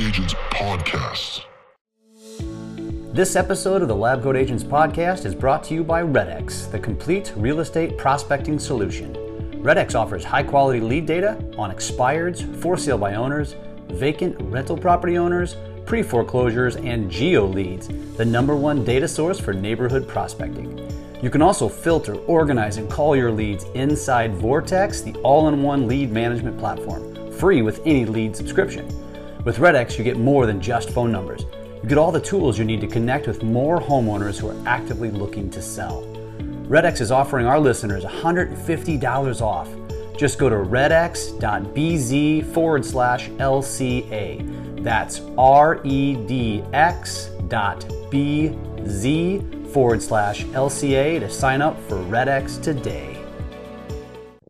Agents Podcast. This episode of the Lab Coat Agents Podcast is brought to you by RedX, the complete real estate prospecting solution. RedX offers high quality lead data on expireds, for sale by owners, vacant rental property owners, pre foreclosures, and geo leads, the number one data source for neighborhood prospecting. You can also filter, organize, and call your leads inside Vortex, the all in one lead management platform, free with any lead subscription. With RedX, you get more than just phone numbers. You get all the tools you need to connect with more homeowners who are actively looking to sell. RedX is offering our listeners $150 off. Just go to redx.bz forward slash LCA. That's R E D X dot B Z forward slash LCA to sign up for RedX today.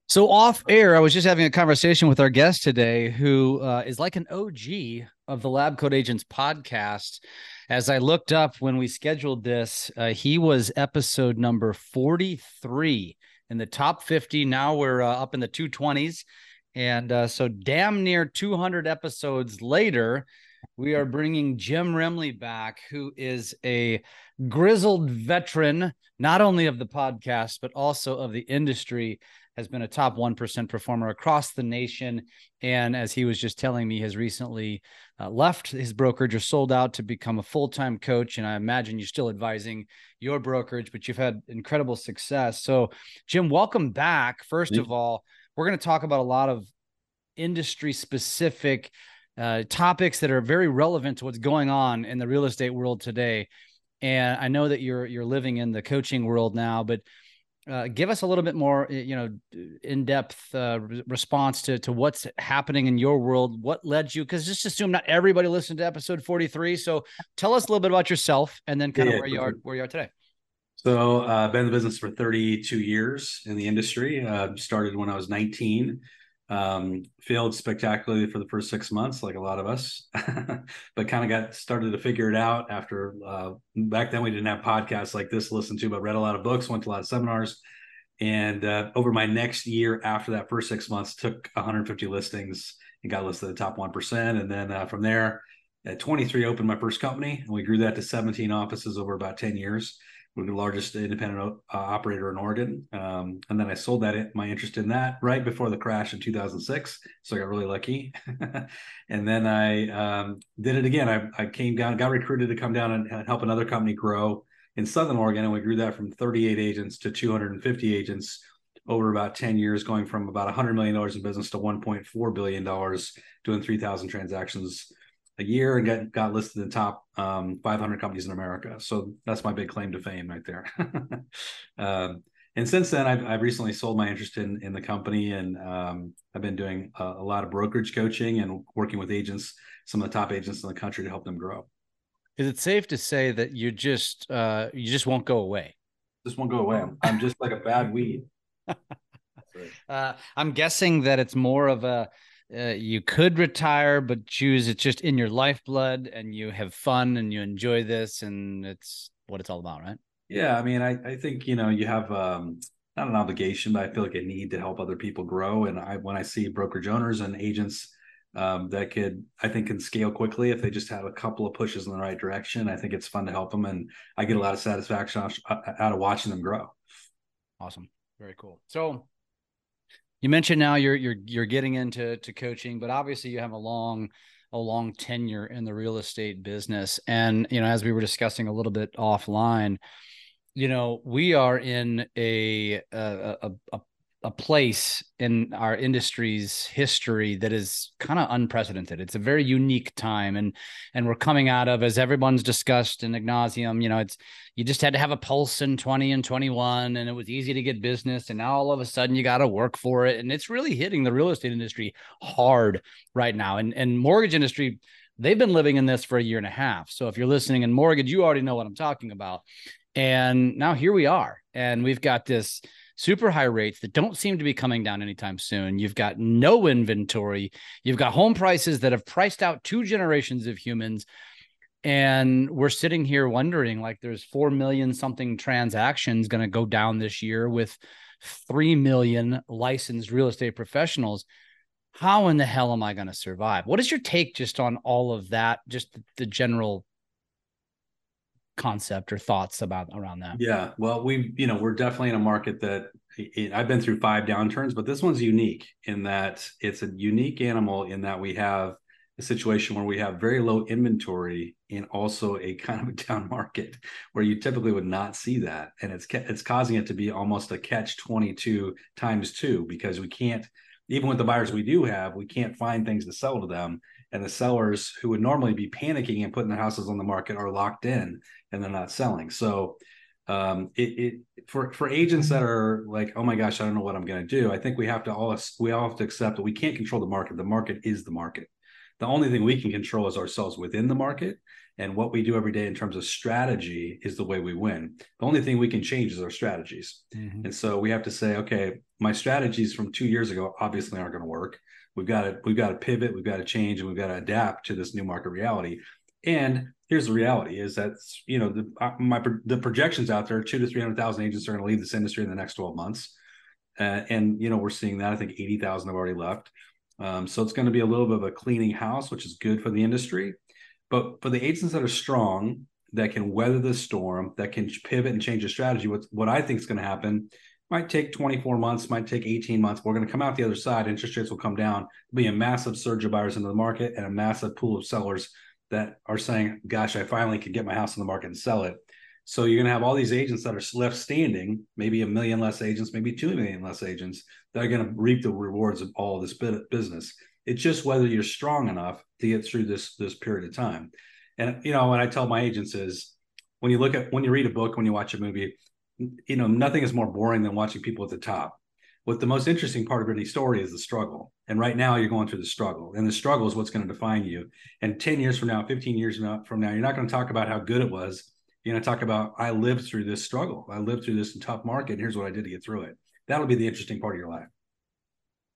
So off air, I was just having a conversation with our guest today, who uh, is like an OG of the Lab Coat Agents podcast. As I looked up when we scheduled this, uh, he was episode number 43 in the top 50. Now we're uh, up in the 220s. And uh, so, damn near 200 episodes later, we are bringing Jim Remley back, who is a grizzled veteran, not only of the podcast, but also of the industry has been a top 1% performer across the nation. And as he was just telling me, has recently uh, left his brokerage or sold out to become a full time coach. And I imagine you're still advising your brokerage, but you've had incredible success. So, Jim, welcome back. First of all, we're going to talk about a lot of industry specific uh, topics that are very relevant to what's going on in the real estate world today. And I know that you're you're living in the coaching world now, but uh, give us a little bit more, you know, in-depth uh, response to to what's happening in your world. What led you? Because just assume not everybody listened to episode forty-three. So tell us a little bit about yourself, and then kind yeah, of where you are where you are today. So I've uh, been in the business for 32 years in the industry. Uh, started when I was 19. Um, failed spectacularly for the first six months, like a lot of us, but kind of got started to figure it out after. Uh, back then, we didn't have podcasts like this to listen to, but read a lot of books, went to a lot of seminars, and uh, over my next year after that first six months, took 150 listings and got listed at the top one percent, and then uh, from there, at 23, opened my first company, and we grew that to 17 offices over about 10 years we're the largest independent uh, operator in Oregon. Um, and then I sold that my interest in that right before the crash in 2006. So I got really lucky. and then I um, did it again. I, I, came down, got recruited to come down and help another company grow in Southern Oregon. And we grew that from 38 agents to 250 agents over about 10 years, going from about $100 million in business to $1.4 billion, doing 3,000 transactions a year and got got listed in the top um, 500 companies in America. So that's my big claim to fame right there. um, and since then, I've, I've recently sold my interest in in the company, and um, I've been doing a, a, lot of brokerage coaching and working with agents, some of the top agents in the country, to help them grow. Is it safe to say that you just uh, you just won't go away? Just won't go away. I'm, I'm just like a bad weed. uh, I'm guessing that it's more of a uh, you could retire, but choose it's just in your lifeblood and you have fun and you enjoy this and it's what it's all about, right? Yeah. I mean, I, I think, you know, you have um, not an obligation, but I feel like a need to help other people grow. And I, when I see brokerage owners and agents um, that could, I think, can scale quickly if they just have a couple of pushes in the right direction, I think it's fun to help them. And I get a lot of satisfaction out of watching them grow. Awesome. Very cool. So, you mentioned now you're you're you're getting into to coaching, but obviously you have a long a long tenure in the real estate business. And you know, as we were discussing a little bit offline, you know, we are in a a, a, a a place in our industry's history that is kind of unprecedented. It's a very unique time, and and we're coming out of, as everyone's discussed in Ignatium. you know, it's you just had to have a pulse in 20 and 21, and it was easy to get business, and now all of a sudden you got to work for it, and it's really hitting the real estate industry hard right now, and and mortgage industry. They've been living in this for a year and a half. So if you're listening in mortgage, you already know what I'm talking about. And now here we are, and we've got this super high rates that don't seem to be coming down anytime soon. You've got no inventory. You've got home prices that have priced out two generations of humans. And we're sitting here wondering like there's 4 million something transactions going to go down this year with 3 million licensed real estate professionals. how in the hell am I going to survive? What is your take just on all of that? Just the, general concept or thoughts about around that? Yeah, well, we you know we're definitely in a market that I've been through five downturns, but this one's unique in that it's a unique animal in that we have a situation where we have very low inventory and also a kind of a down market where you typically would not see that, and it's it's causing it to be almost a catch twenty two times two because we can't even with the buyers we do have, we can't find things to sell to them. And the sellers who would normally be panicking and putting their houses on the market are locked in and they're not selling. So um, it, it for for agents that are like, oh my gosh, I don't know what I'm going to do. I think we have to all we all have to accept that we can't control the market. The market is the market. The only thing we can control is ourselves within the market, and what we do every day in terms of strategy is the way we win. The only thing we can change is our strategies. Mm-hmm. And so we have to say, okay, my strategies from two years ago obviously aren't going to work. We've got to we've got to pivot, we've got to change, and we've got to adapt to this new market reality. And here's the reality: is that you know the uh, my the projections out there, two to three hundred thousand agents are going to leave this industry in the next twelve months, uh, and you know we're seeing that. I think eighty thousand have already left. Um, so it's going to be a little bit of a cleaning house, which is good for the industry. But for the agents that are strong, that can weather the storm, that can pivot and change the strategy, what, what I think is going to happen might take 24 months, might take 18 months. We're going to come out the other side. Interest rates will come down. There'll be a massive surge of buyers into the market and a massive pool of sellers that are saying, gosh, I finally can get my house on the market and sell it. So you're going to have all these agents that are left standing, maybe a million less agents, maybe two million less agents that are going to reap the rewards of all of this business. It's just whether you're strong enough to get through this this period of time. And you know, what I tell my agents is when you look at when you read a book, when you watch a movie, you know, nothing is more boring than watching people at the top. What the most interesting part of any story is the struggle. And right now you're going through the struggle. And the struggle is what's going to define you. And 10 years from now, 15 years from now, you're not going to talk about how good it was you're going to talk about I lived through this struggle. I lived through this tough market. And here's what I did to get through it. That'll be the interesting part of your life.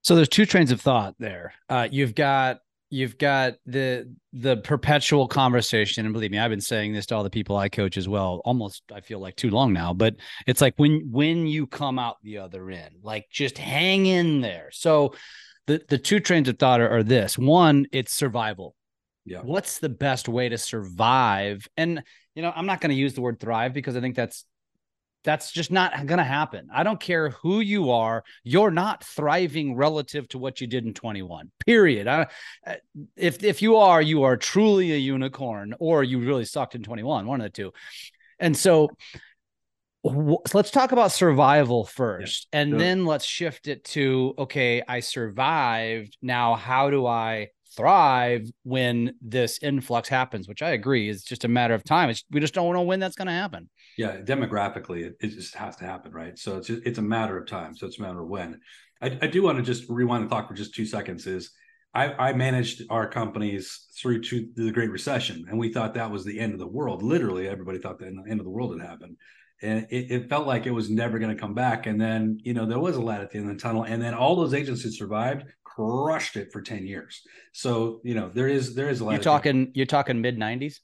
So there's two trains of thought there. Uh, you've got you've got the the perpetual conversation and believe me i've been saying this to all the people i coach as well almost i feel like too long now but it's like when when you come out the other end like just hang in there. So the the two trains of thought are, are this. One it's survival. Yeah. What's the best way to survive? And you know, I'm not going to use the word thrive because I think that's that's just not going to happen. I don't care who you are, you're not thriving relative to what you did in 21. Period. I, if if you are, you are truly a unicorn or you really sucked in 21, one of the two. And so so let's talk about survival first yeah, and sure. then let's shift it to okay i survived now how do i thrive when this influx happens, which I agree is just a matter of time. It's, we just don't know when that's going to happen. Yeah, demographically, it, it, just has to happen, right? So it's just, it's a matter of time. So it's a matter of when. I, I do want to just rewind the clock for just two seconds. Is I, I managed our companies through to the Great Recession, and we thought that was the end of the world. Literally, everybody thought the end of the world had happened and it, it, felt like it was never going to come back. And then, you know, there was a light at the end of the tunnel. And then all those who survived crushed it for 10 years. So, you know, there is there is a lot. You're talking you're talking mid 90s?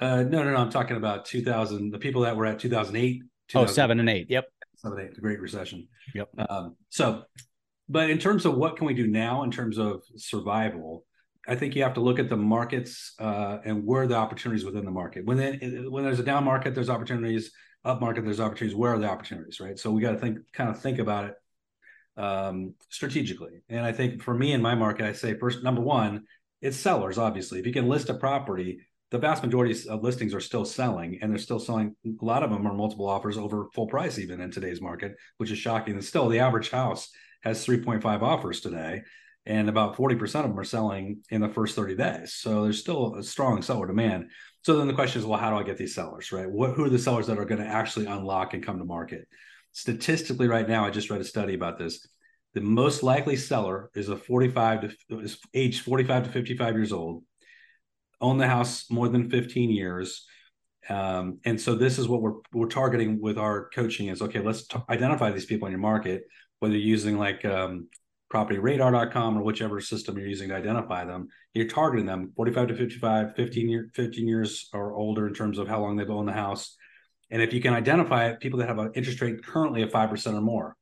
Uh no, no, no. I'm talking about 2000, the people that were at 2008. Oh, seven and eight. Yep. Seven, eight, the Great Recession. Yep. Um, so, but in terms of what can we do now in terms of survival, I think you have to look at the markets uh, and where the opportunities within the market. When then, when there's a down market, there's opportunities. Up market, there's opportunities. Where are the opportunities, right? So we got to think, kind of think about it um, strategically. And I think for me in my market, I say first, number one, it's sellers. Obviously, if you can list a property, the vast majority of listings are still selling, and they're still selling. A lot of them are multiple offers over full price, even in today's market, which is shocking. And still, the average house has 3.5 offers today, and about 40% of them are selling in the first 30 days. So there's still a strong seller demand. So then the question is, well, how do I get these sellers, right? What who are the sellers that are going to actually unlock and come to market? Statistically right now i just read a study about this the most likely seller is a 45 to is age 45 to 55 years old own the house more than 15 years. Um, and so this is what we're we're targeting with our coaching is okay let's t- identify these people in your market whether you're using like um, propertyradar.com or whichever system you're using to identify them you're targeting them 45 to 55 15 year 15 years or older in terms of how long they've owned the house and if you can identify people that have an interest rate currently of 5% or more,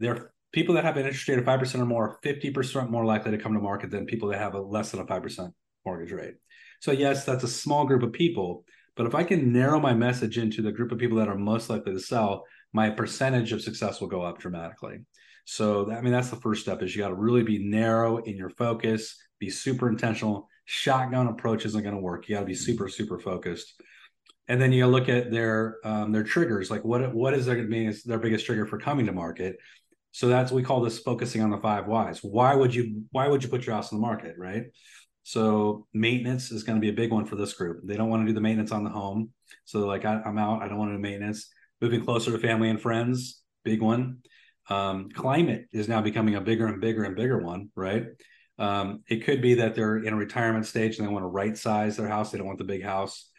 they're people that have an interest rate of 5% or more, 50% more likely to come to market than people that have a less than a 5% mortgage rate. So, yes, that's a small group of people. But if I can narrow my message into the group of people that are most likely to sell, my percentage of success will go up dramatically. So, I mean, that's the first step is you got to really be narrow in your focus, be super intentional. Shotgun approach isn't going to work. You got to be super, super focused. And then you look at their um, their triggers, like what what is their be their biggest trigger for coming to market. So that's we call this focusing on the five whys. Why would you why would you put your house on the market, right? So maintenance is going to be a big one for this group. They don't want to do the maintenance on the home. So like I, am out. I don't want to do maintenance. Moving closer to family and friends, big one. Um, climate is now becoming a bigger and bigger and bigger one, right? Um, it could be that they're in a retirement stage and they want to right size their house. They don't want the big house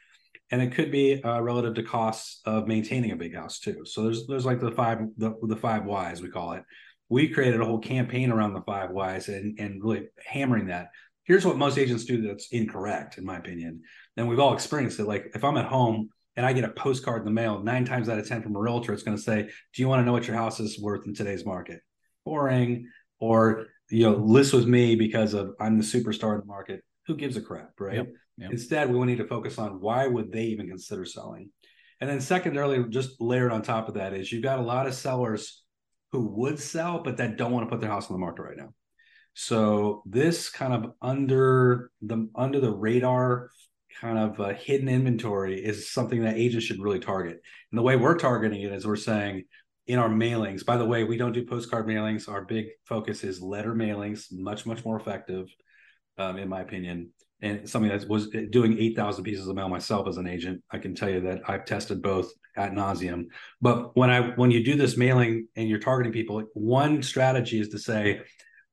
and it could be uh, relative to costs of maintaining a big house too. So there's there's like the five the, the five whys we call it. We created a whole campaign around the five whys and and really hammering that. Here's what most agents do that's incorrect in my opinion. And we've all experienced it. Like if I'm at home and I get a postcard in the mail, nine times out of ten from a realtor, it's going to say, "Do you want to know what your house is worth in today's market?" Boring. Or you know, list with me because of I'm the superstar in the market. Who gives a crap, right? Yep. Yep. Instead, we need to focus on why would they even consider selling. And then secondarily, just layered on top of that is you've got a lot of sellers who would sell, but that don't want to put their house on the market right now. So this kind of under the under the radar kind of uh, hidden inventory is something that agents should really target. And the way we're targeting it is we're saying in our mailings. By the way, we don't do postcard mailings. Our big focus is letter mailings, much much more effective, um, in my opinion and something that was doing 8,000 pieces of mail myself as an agent, I can tell you that I've tested both at nauseum. But when I when you do this mailing and you're targeting people, one strategy is to say,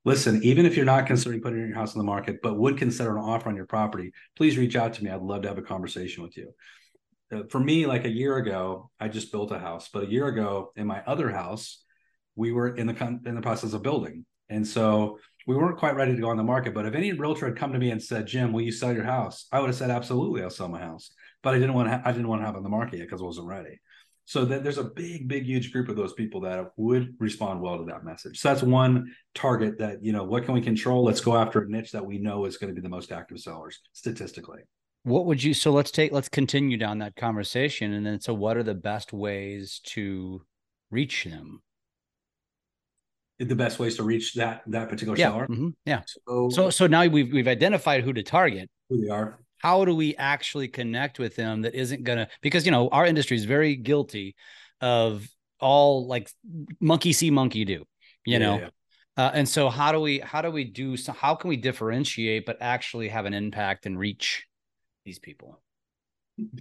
listen, even if you're not considering putting your house on the market, but would consider an offer on your property, please reach out to me. I'd love to have a conversation with you. Uh, for me, like a year ago, I just built a house, but a year ago in my other house, we were in the in the process of building, and so we weren't quite ready to go on the market. But if any realtor had come to me and said, "Jim, will you sell your house?" I would have said, "Absolutely, I'll sell my house." But I didn't want to. Ha- I didn't want to have it on the market yet because I wasn't ready. So that there's a big, big, huge group of those people that would respond well to that message. So that's one target that you know. What can we control? Let's go after a niche that we know is going to be the most active sellers statistically. What would you? So let's take. Let's continue down that conversation, and then so what are the best ways to reach them? The best ways to reach that that particular yeah. seller. Mm-hmm. Yeah. So, so so now we've we've identified who to target. Who they are. How do we actually connect with them that isn't gonna because you know our industry is very guilty of all like monkey see monkey do, you yeah, know. Yeah. Uh, and so how do we how do we do so how can we differentiate but actually have an impact and reach these people?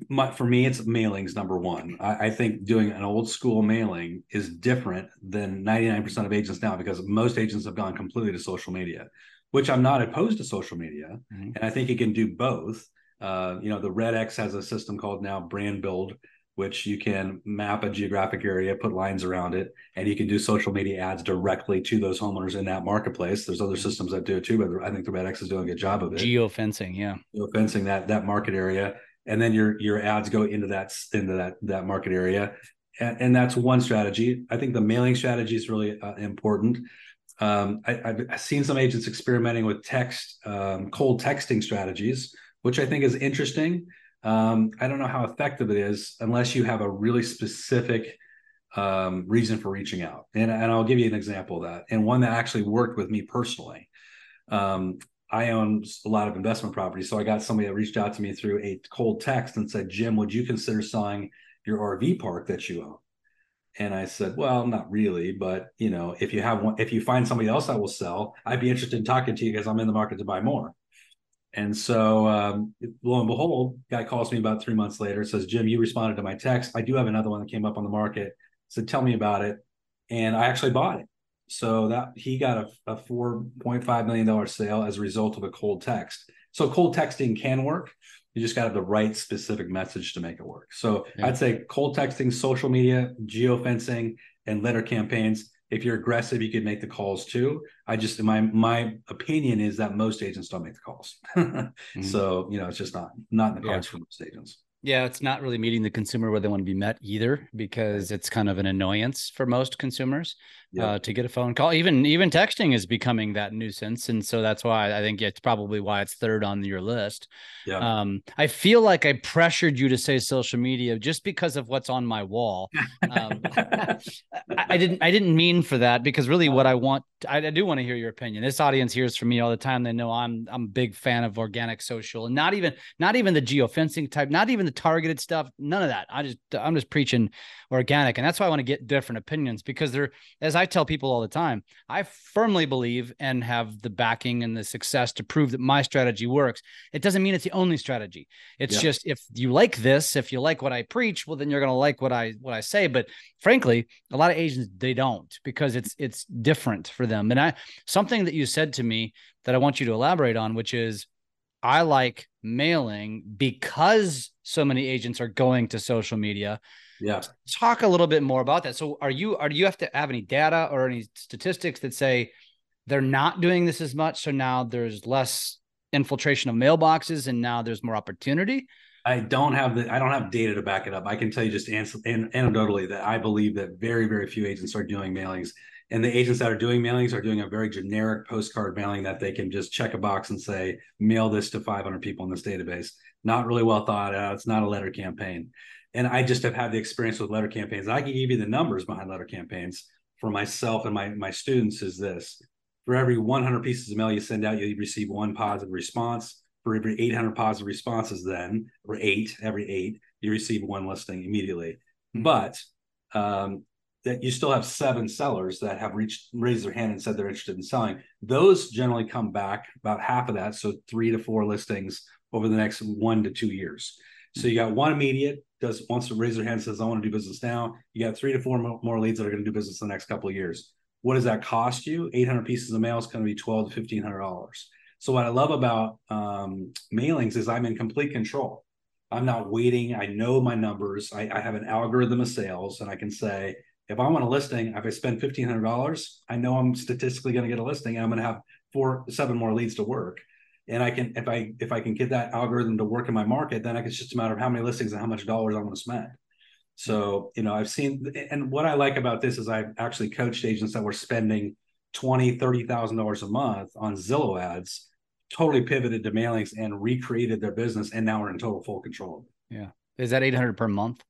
My, for me, it's mailings number one. I, I, think doing an old school mailing is different than 99% of agents now because most agents have gone completely to social media, which I'm not opposed to social media. Mm-hmm. And I think you can do both. Uh, you know, the RedX has a system called now Brand Build, which you can map a geographic area, put lines around it, and you can do social media ads directly to those homeowners in that marketplace. There's other systems that do it too, but I think the RedX is doing a good job of it. Geo fencing, yeah. Geo fencing that that market area and then your your ads go into that into that that market area. And, and that's one strategy. I think the mailing strategy is really uh, important. Um, I, have seen some agents experimenting with text um, cold texting strategies which i think is interesting. Um, i don't know how effective it is unless you have a really specific um, reason for reaching out. And, and i'll give you an example of that and one that actually worked with me personally. Um, I own a lot of investment properties. So I got somebody that reached out to me through a cold text and said, Jim, would you consider selling your RV park that you own? And I said, well, not really, but you know, if you have one, if you find somebody else that will sell, I'd be interested in talking to you because I'm in the market to buy more. And so, um, lo and behold, guy calls me about three months later, says, Jim, you responded to my text. I do have another one that came up on the market. Said, tell me about it. And I actually bought it. So that he got a, a $4.5 million sale as a result of a cold text. So cold texting can work. You just got to have the right specific message to make it work. So yeah. I'd say cold texting, social media, geofencing, and letter campaigns. If you're aggressive, you could make the calls too. I just my my opinion is that most agents don't make the calls. mm-hmm. So you know it's just not not in the cards yeah. for most agents. Yeah, it's not really meeting the consumer where they want to be met either, because it's kind of an annoyance for most consumers. Yep. uh, to get a phone call. Even even texting is becoming that nuisance, and so that's why I think it's probably why it's third on your list. Yeah. Um, I feel like I pressured you to say social media just because of what's on my wall. Um, I, I, didn't I didn't mean for that because really what I want I, I do want to hear your opinion. This audience hears from me all the time. They know I'm I'm a big fan of organic social and not even not even the geofencing type, not even the targeted stuff. None of that. I just I'm just preaching organic, and that's why I want to get different opinions because they're as I tell people all the time. I firmly believe and have the backing and the success to prove that my strategy works. It doesn't mean it's the only strategy. It's yeah. just if you like this, if you like what I preach, well then you're going to like what I what I say. But frankly, a lot of agents they don't because it's it's different for them. And I something that you said to me that I want you to elaborate on, which is I like mailing because so many agents are going to social media. Yeah. Talk a little bit more about that. So are you are do you have to have any data or any statistics that say they're not doing this as much so now there's less infiltration of mailboxes and now there's more opportunity? I don't have the I don't have data to back it up. I can tell you just an anecdotally that I believe that very very few agents are doing mailings, and the agents that are doing mailings are doing a very generic postcard mailing that they can just check a box and say mail this to 500 people in this database. Not really well thought out. It's not a letter campaign, and I just have had the experience with letter campaigns. I can give you the numbers behind letter campaigns for myself and my my students. Is this for every 100 pieces of mail you send out, you receive one positive response for every 800 positive responses, then, or eight, every eight, you receive one listing immediately. Mm-hmm. But um, that you still have seven sellers that have reached raised their hand and said they're interested in selling. Those generally come back about half of that, so three to four listings over the next one to two years. So you got one immediate does wants to raise their hand says I want to do business now. You got three to four more leads that are going to do business in the next couple of years. What does that cost you? 800 pieces of mail is going to be 12 to 1500 dollars. So what I love about um, mailings is I'm in complete control. I'm not waiting. I know my numbers. I, I, have an algorithm of sales, and I can say if I want a listing, if I spend fifteen hundred dollars, I know I'm statistically going to get a listing, and I'm going to have four, seven more leads to work. And I can, if I if I can get that algorithm to work in my market, then I it's just a matter of how many listings and how much dollars I'm going to spend. So you know, I've seen, and what I like about this is I've actually coached agents that were spending twenty, thirty thousand dollars a month on Zillow ads totally pivoted to mailings and recreated their business and now are in total full control. Yeah. Is that 800 per month?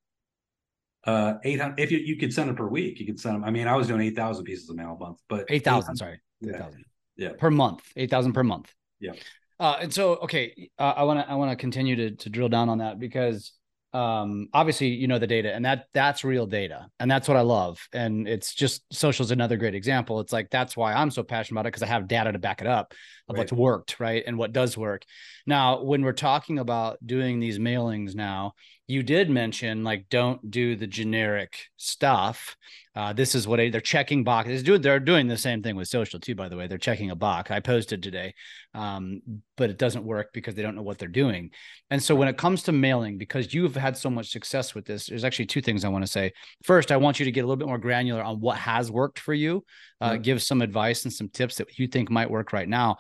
Uh, 800, if you, you could send it per week, you could send them. I mean, I was doing 8,000 pieces of mail a month, but 8,000, sorry. 8,000. Yeah. yeah. Per month, 8,000 per month. Yeah. Uh, and so, okay, uh, I want to, I want to continue to, to drill down on that because um obviously you know the data and that that's real data and that's what i love. And it's just social is another great example. It's like that's why i'm so passionate about it because i have data to back it up of right. what's worked right and what does work now when we're talking about doing these mailings now you did mention like don't do the generic stuff uh, this is what I, they're checking boxes. They're doing the same thing with social too, by the way. They're checking a box. I posted today, um, but it doesn't work because they don't know what they're doing. And so when it comes to mailing, because you've had so much success with this, there's actually two things I want to say. First, I want you to get a little bit more granular on what has worked for you. Uh, mm-hmm. Give some advice and some tips that you think might work right now.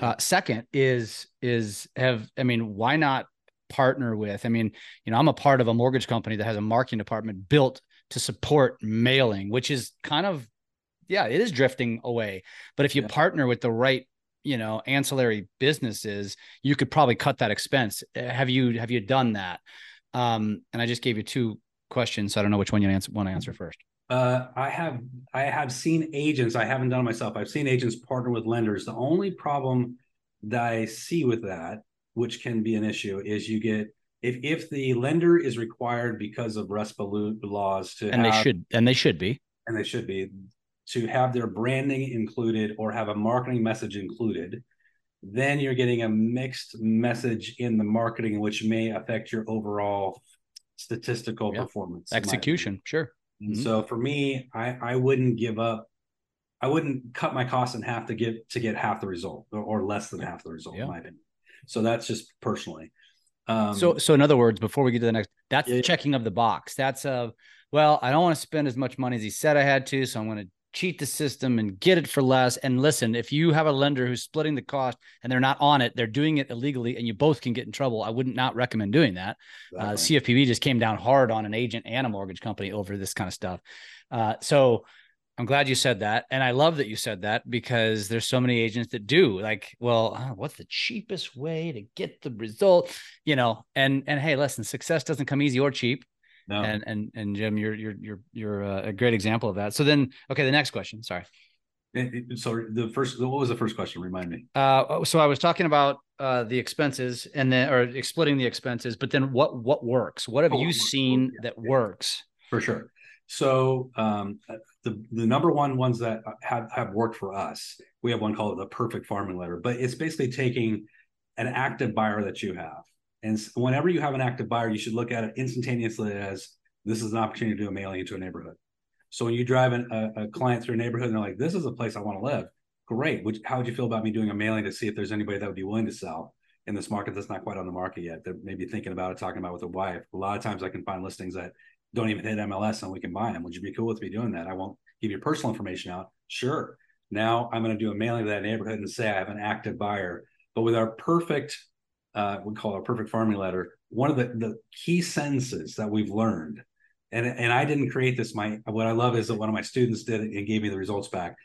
Uh, second is is have I mean, why not partner with? I mean, you know, I'm a part of a mortgage company that has a marketing department built to support mailing, which is kind of, yeah, it is drifting away. But if you yeah. partner with the right, you know, ancillary businesses, you could probably cut that expense. Uh, have you have you done that? Um, and I just gave you two questions, so I don't know which one you answer, want to answer first. Uh, I have I have seen agents. I haven't done it myself. I've seen agents partner with lenders. The only problem that I see with that, which can be an issue, is you get if if the lender is required because of RESPA laws to and have, they should and they should be and they should be to have their branding included or have a marketing message included then you're getting a mixed message in the marketing which may affect your overall statistical yep. performance execution sure mm-hmm. so for me i i wouldn't give up i wouldn't cut my costs in half to get to get half the result or, or less than half the result in my opinion so that's just personally um, so, so in other words, before we get to the next, that's yeah, checking of the box. That's a well, I don't want to spend as much money as he said I had to, so I'm going to cheat the system and get it for less. And listen, if you have a lender who's splitting the cost and they're not on it, they're doing it illegally, and you both can get in trouble. I would not recommend doing that. Uh, CFPB just came down hard on an agent and a mortgage company over this kind of stuff. Uh, so I'm glad you said that. And I love that you said that because there's so many agents that do like, well, uh, what's the cheapest way to get the result? You know, and and hey, listen, success doesn't come easy or cheap. No. And and and Jim, you're you're you're you're uh, a great example of that. So then, okay, the next question. Sorry. So the first, what was the first question? Remind me. Uh, oh, so I was talking about uh, the expenses and then, or splitting the expenses, but then what what works? What have oh, you seen yeah, that yeah. works? For sure. So um, the the number one ones that have have worked for us, we have one called the perfect farming letter, but it's basically taking an active buyer that you have, and whenever you have an active buyer, you should look at it instantaneously as this is an opportunity to do a mailing into a neighborhood. So when you drive an, a, a, client through a neighborhood and they're like, "This is a place I want to live," great. Would, how would you feel about me doing a mailing to see if there's anybody that would be willing to sell in this market that's not quite on the market yet? They're maybe thinking about it, talking about it with a wife. A lot of times, I can find listings that don't even hit MLS and we can buy them. Would you be cool with me doing that? I won't give your personal information out. Sure. Now I'm going to do a mailing to that neighborhood and say I have an active buyer. But with our perfect, uh, we call our perfect farming letter, one of the, the key sentences that we've learned, and, and I didn't create this. My what I love is that one of my students did it and gave me the results back.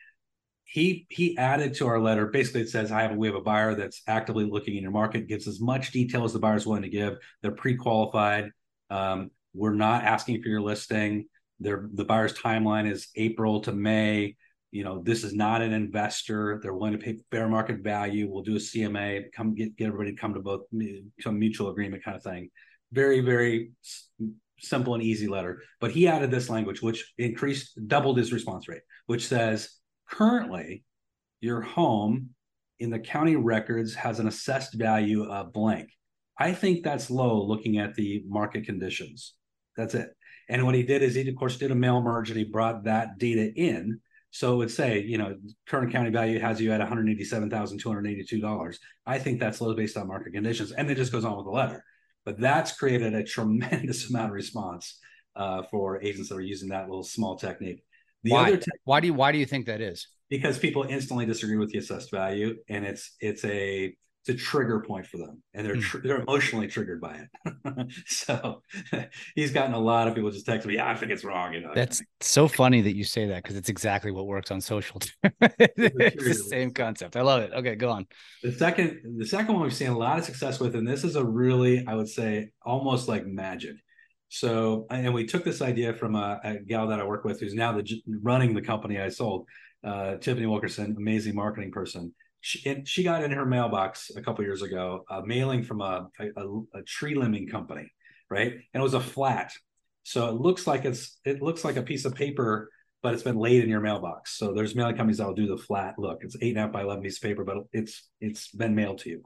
He he added to our letter. Basically, it says I have a, we have a buyer that's actively looking in your market. Gives as much detail as the buyer's willing to give. They're pre-qualified. Um, we're not asking for your listing. Their the buyer's timeline is April to May. You know, this is not an investor. They're willing to pay fair market value. We'll do a CMA, come get, get everybody to come to both some mutual agreement kind of thing. Very, very simple and easy letter. But he added this language, which increased, doubled his response rate, which says currently your home in the county records has an assessed value of blank. I think that's low looking at the market conditions. That's it. And what he did is he, of course, did a mail merge and he brought that data in. So it would say, you know, current county value has you at $187,282. I think that's low based on market conditions. And it just goes on with the letter. But that's created a tremendous amount of response uh, for agents that are using that little small technique. The why? Te- why do you why do you think that is? Because people instantly disagree with the assessed value, and it's it's a it's a trigger point for them and they're hmm. tr- they're emotionally triggered by it. So he's gotten a lot of people just text me yeah, i think it's wrong you know that's so funny that you say that because it's exactly what works on social it's the same concept. I love it. Okay go on. The second the second one we've seen a lot of success with and this is a really i would say almost like magic. So and we took this idea from a, a gal that i work with who's now the running the company i sold uh, tiffany wilkerson amazing marketing person she, she got in her mailbox a couple years ago a mailing from a, a, a, tree limbing company right? And it was a flat. So it looks like it's it looks like a piece of paper but it's been laid in your mailbox. So there's mailing companies that will do the flat. Look it's eight and a half by 11 piece of paper but it's it's been mailed to you.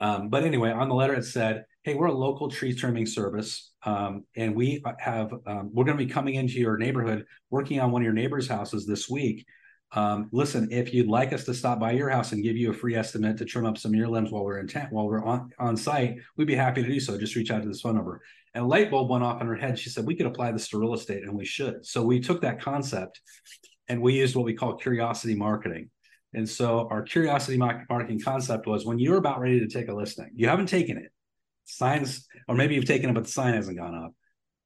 Um, but anyway on the letter it said hey we're a local tree trimming service. Um, and we have um, we're going to be coming into your neighborhood working on one of your neighbors houses this week um, listen, if you'd like us to stop by your house and give you a free estimate to trim up some of your limbs while we're in tent, while we're on, on site, we'd be happy to do so. Just reach out to this phone number. And a light bulb went off in her head. She said, we could apply this to real estate and we should. So we took that concept and we used what we call curiosity marketing. And so our curiosity marketing concept was when you're about ready to take a listing, you haven't taken it, signs, or maybe you've taken it, but the sign hasn't gone up.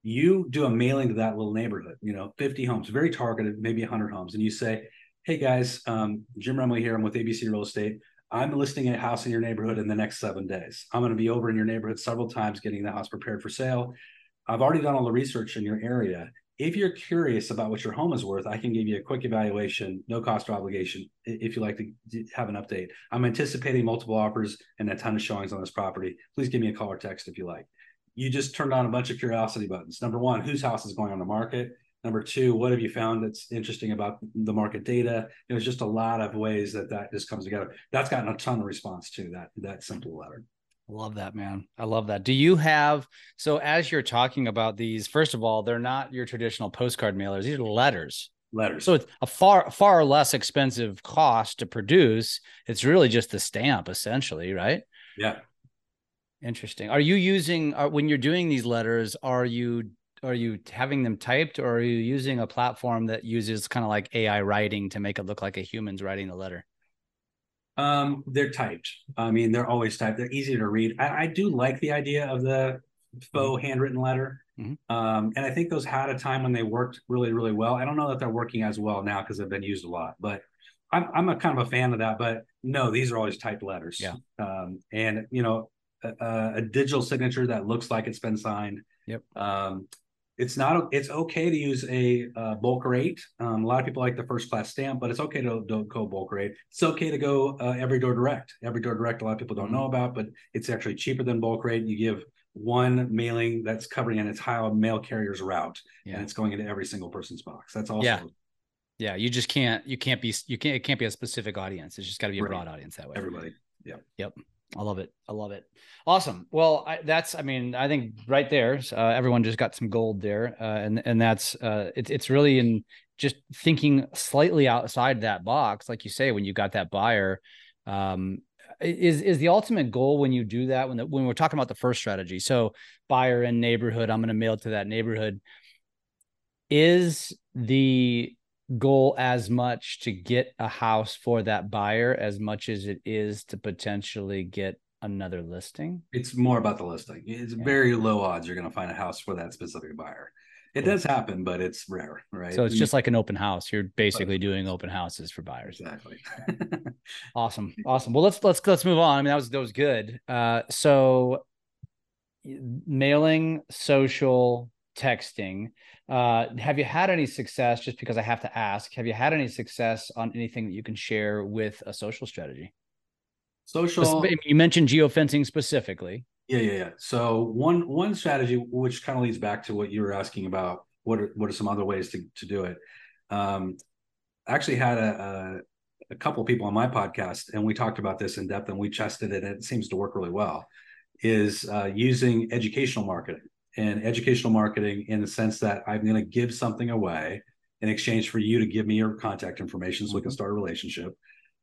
You do a mailing to that little neighborhood, you know, 50 homes, very targeted, maybe 100 homes. And you say, Hey guys, um, Jim Remley here. I'm with ABC Real Estate. I'm listing a house in your neighborhood in the next seven days. I'm going to be over in your neighborhood several times getting the house prepared for sale. I've already done all the research in your area. If you're curious about what your home is worth, I can give you a quick evaluation, no cost or obligation, if you like to have an update. I'm anticipating multiple offers and a ton of showings on this property. Please give me a call or text if you like. You just turned on a bunch of curiosity buttons. Number one, whose house is going on the market? Number two, what have you found that's interesting about the market data? There's just a lot of ways that that just comes together. That's gotten a ton of response to that that simple letter. I love that, man. I love that. Do you have so as you're talking about these? First of all, they're not your traditional postcard mailers; these are letters. Letters. So it's a far far less expensive cost to produce. It's really just the stamp, essentially, right? Yeah. Interesting. Are you using are, when you're doing these letters? Are you are you having them typed or are you using a platform that uses kind of like AI writing to make it look like a human's writing the letter? Um, they're typed. I mean, they're always typed. They're easier to read. I, I do like the idea of the faux handwritten letter. Mm-hmm. Um, and I think those had a time when they worked really, really well. I don't know that they're working as well now because they've been used a lot, but I'm, I'm a kind of a fan of that. But no, these are always typed letters. Yeah. Um, and, you know, a, a, digital signature that looks like it's been signed. Yep. Um, it's not it's okay to use a uh, bulk rate. Um, a lot of people like the first class stamp but it's okay to, to go bulk rate. It's okay to go uh, every door direct. Every door direct a lot of people don't know mm-hmm. about but it's actually cheaper than bulk rate. You give one mailing that's covering an entire mail carrier's route yeah. and it's going into every single person's box. That's also yeah yeah you just can't you can't be you can't it can't be a specific audience. It's just got to be a right. broad audience that way. Everybody. Yeah yep I love it. I love it. Awesome. Well, I, that's, I mean, I think right there, uh, everyone just got some gold there. Uh, and, and that's, uh, it's, it's really in just thinking slightly outside that box. Like you say, when you got that buyer, um, is, is the ultimate goal when you do that, when, the, when we're talking about the first strategy. So buyer in neighborhood, I'm going to mail to that neighborhood. Is the goal as much to get a house for that buyer as much as it is to potentially get another listing? It's more about the listing. It's yeah. very low odds you're going to find a house for that specific buyer. It does happen, but it's rare, right? So it's just like an open house. You're basically doing open houses for buyers. Exactly. awesome. Awesome. Well, let's let's let's move on. I mean, that was that was good. Uh so mailing, social, texting. Uh, have you had any success? Just because I have to ask, have you had any success on anything that you can share with a social strategy? Social. You mentioned geofencing specifically. Yeah, yeah, yeah. So one one strategy, which kind of leads back to what you were asking about, what are what are some other ways to to do it? Um, I actually had a, a, a couple people on my podcast, and we talked about this in depth, and we tested it, and it seems to work really well. Is uh, using educational marketing and educational marketing in the sense that I'm going to give something away in exchange for you to give me your contact information so we can mm-hmm. start a relationship.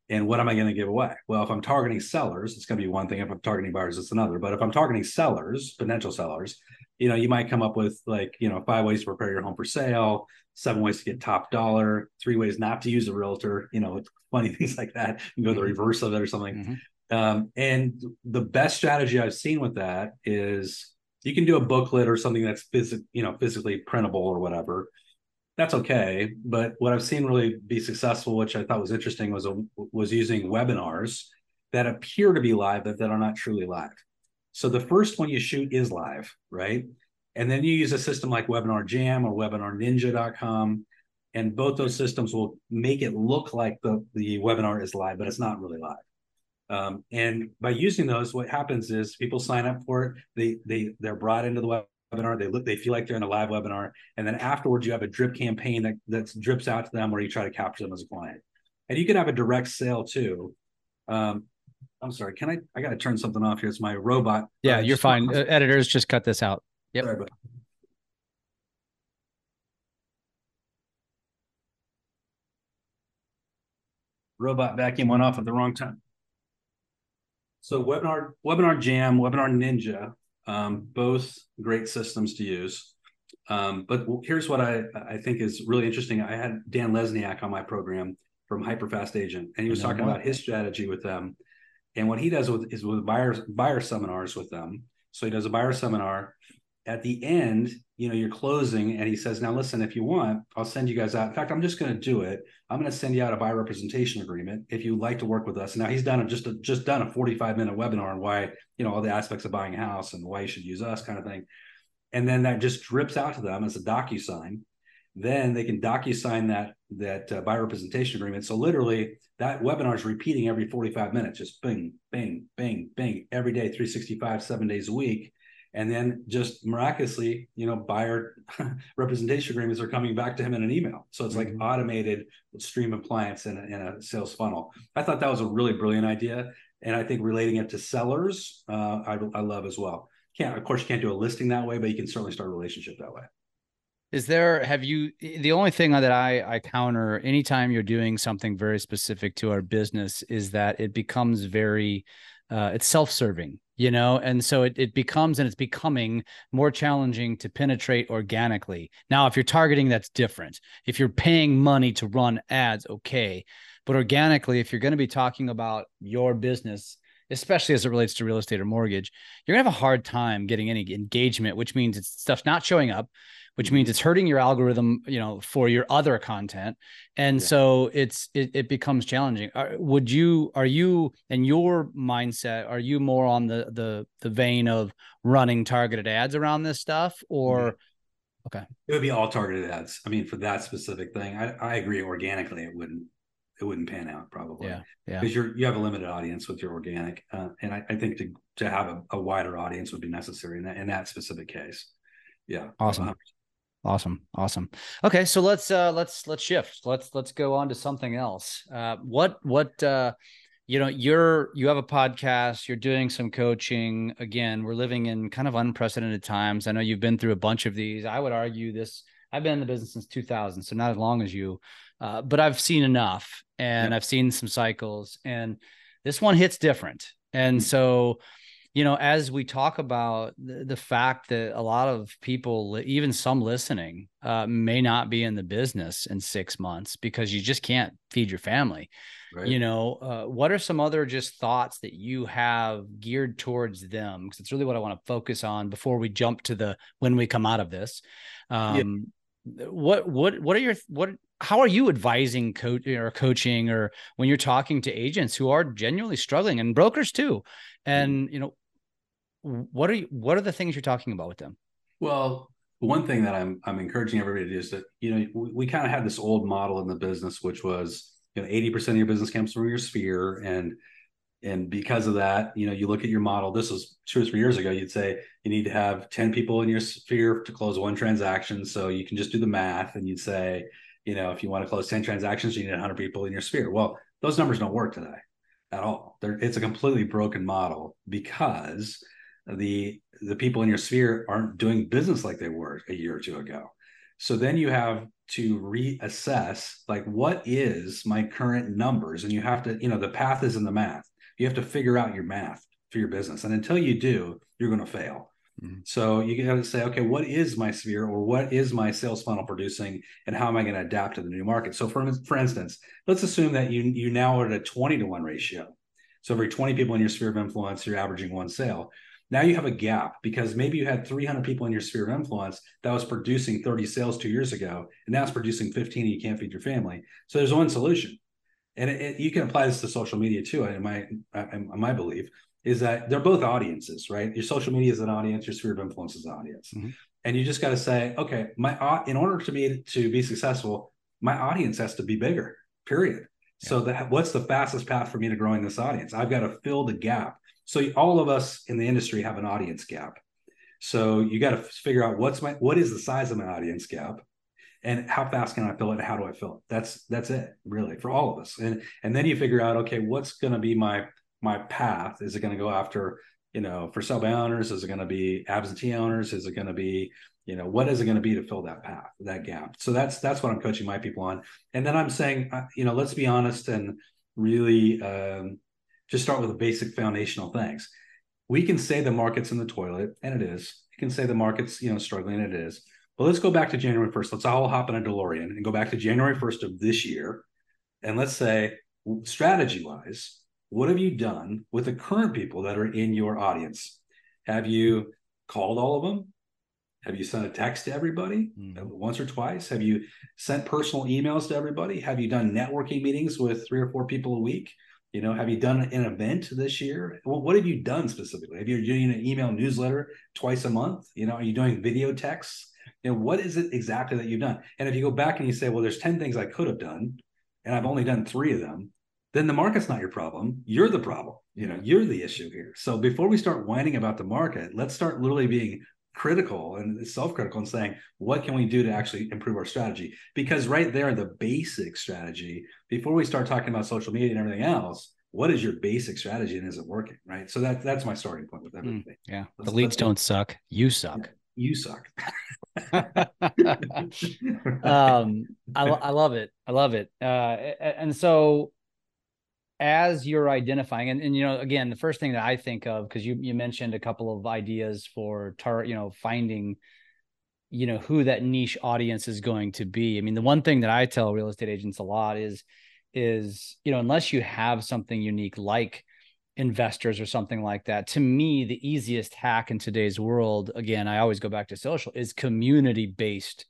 And what am I going to give away? Well, if I'm targeting sellers, it's going to be one thing. If I'm targeting buyers, it's another. But if I'm targeting sellers, potential sellers, you know, you might come up with like, you know, five ways to prepare your home for sale, seven ways to get top dollar, three ways not to use a realtor, you know, funny things like that. You go the mm-hmm. reverse of it or something. Mm-hmm. Um, and the best strategy I've seen with that is you can do a booklet or something that's phys- you know physically printable or whatever. That's okay but what i've seen really be successful which i thought was interesting was a, was using webinars that appear to be live but that are not truly live. So the first one you shoot is live right? And then you use a system like WebinarJam or webinarninja.com and both those systems will make it look like the, the webinar is live but it's not really live um, and by using those, what happens is people sign up for it. They they they're brought into the webinar. They look they feel like they're in a live webinar, and then afterwards you have a drip campaign that that drips out to them where you try to capture them as a client. And you can have a direct sale too. Um, I'm sorry. Can I? I got to turn something off here. It's my robot. Yeah, uh, you're fine. Uh, editors, just cut this out. Yep. Sorry, robot vacuum went off at the wrong time. So webinar, WebinarJam, webinar Ninja, um, both great systems to use. Um, but here's what I, I think is really interesting. I had Dan Lesniak on my program from Hyperfast Agent, and he was talking about his strategy with them. And what he does with is with buyer buyer seminars with them. So he does a buyer seminar. At the end, you know, you're closing, and he says, "Now listen, if you want, I'll send you guys out. In fact, I'm just going to do it. I'm going to send you out a buyer representation agreement if you'd like to work with us." Now he's done a, just a, just done a 45 minute webinar on why you know all the aspects of buying a house and why you should use us, kind of thing. And then that just drips out to them as a DocuSign. Then they can DocuSign that that uh, buyer representation agreement. So literally, that webinar is repeating every 45 minutes, just bing, bing, bing, bing, every day, 365, seven days a week and then just miraculously you know buyer representation agreements are coming back to him in an email. So it's like mm-hmm. automated stream of clients in a, in a, sales funnel. I thought that was a really brilliant idea. And i think relating it to sellers uh, I, I love as well. Can't of course you can't do a listing that way but you can certainly start a relationship that way. Is there have you the only thing that i i counter anytime you're doing something very specific to our business is that it becomes very uh, it's self-serving you know and so it, it becomes and it's becoming more challenging to penetrate organically. Now if you're targeting that's different. If you're paying money to run ads okay but organically if you're going to be talking about your business especially as it relates to real estate or mortgage, you're gonna have a hard time getting any engagement, which means it's stuff not showing up, which means it's hurting your algorithm, you know, for your other content. And yeah. so it's it, it becomes challenging. Are, would you are you in your mindset, are you more on the the the vein of running targeted ads around this stuff or mm-hmm. Okay. It would be all targeted ads. I mean, for that specific thing, I, I agree. Organically, it wouldn't it wouldn't pan out probably. Yeah. Yeah. Because you're you have a limited audience with your organic, uh, and I, I, think to to have a, a, wider audience would be necessary in that in that specific case. Yeah. Awesome. 100%. Awesome. Awesome. Okay, so let's uh let's let's shift. Let's let's go on to something else. Uh what what uh you know you're you have a podcast you're doing some coaching again we're living in kind of unprecedented times i know you've been through a bunch of these i would argue this i've been in the business since 2000 so not as long as you uh, but i've seen enough and i've seen some cycles and this one hits different and mm-hmm. so you know as we talk about the, the, fact that a lot of people even some listening uh, may not be in the business in six months because you just can't feed your family Right. You know, uh, what are some other just thoughts that you have geared towards them? Because it's really what I want to focus on before we jump to the when we come out of this. Um, yeah. What what what are your what? How are you advising coach or coaching or when you're talking to agents who are genuinely struggling and brokers too? Mm-hmm. And you know, what are you, what are the things you're talking about with them? Well, one thing that I'm I'm encouraging everybody to do is that you know we, we kind of had this old model in the business, which was you know 80% of your business comes from your sphere. And and because of that you know you look at your model this was two or three years ago you'd say you need to have 10 people in your sphere to close one transaction. So you can just do the math and you'd say you know if you want to close 10 transactions you need 100 people in your sphere. Well those numbers don't work today at all. They're, it's a completely broken model because the the people in your sphere aren't doing business like they were a year or two ago. So then you have to reassess like what is my current numbers? And you have to you know the path is in the math. You have to figure out your math for your business. And until you do you're going to fail. Mm-hmm. so you got to say okay what is my sphere or what is my sales funnel producing and how am i going to adapt to the new market? So for, for instance let's assume that you you now are at a 20 to 1 ratio. So every 20 people in your sphere of influence you're averaging one sale now you have a gap because maybe you had 300 people in your sphere of influence that was producing 30 sales two years ago, and now it's producing 15 and you can't feed your family. So there's one solution. And it, it, you can apply this to social media too. In my, in my belief is that they're both audiences, right? Your social media is an audience, your sphere of influence is an audience. Mm-hmm. And you just got to say, okay, my in order to be to be successful, my audience has to be bigger. Period. Yeah. So that what's the fastest path for me to growing this audience? I've got to fill the gap so all of us in the industry have an audience gap. So you got to figure out what's my what is the size of my audience gap and how fast can I fill it and how do I fill it? That's that's it really for all of us. And and then you figure out okay, what's going to be my my path? Is it going to go after you know for by owners? Is it going to be absentee owners? Is it going to be you know what is it going to be to fill that path that gap? So that's that's what I'm coaching my people on. And then I'm saying uh, you know let's be honest and really um, just start with the basic foundational things. We can say the market's in the toilet, and it is. You can say the market's, you know, struggling, and it is. But let's go back to January 1st. Let's all hop in a DeLorean and go back to January 1st of this year. And let's say, strategy wise, what have you done with the current people that are in your audience? Have you called all of them? Have you sent a text to everybody mm-hmm. once or twice? Have you sent personal emails to everybody? Have you done networking meetings with three or four people a week? You know, have you done an event this year? What have you done specifically? Have you doing an email newsletter twice a month? You know, are you doing video texts? You know, what is it exactly that you've done? And if you go back and you say, well, there's 10 things I could have done, and I've only done three of them, then the market's not your problem. You're the problem. You know, you're the issue here. So before we start whining about the market, let's start literally being critical and self-critical and saying what can we do to actually improve our strategy? Because right there the basic strategy before we start talking about social media and everything else what is your basic strategy and is it working right? So that that's my starting point with hmm, everything. mm, yeah. Let's, the leads don't suck you suck. Yeah, you suck. Um I, I love it i love it. Uh and so as you're identifying and, and you know again the first thing that i think of because you you mentioned a couple of ideas for tar you know finding you know who that niche audience is going to be i mean the one thing that i tell real estate agents a lot is is you know unless you have something unique like investors or something like that. To me, the easiest hack in today's world, again, I always go back to social, is community based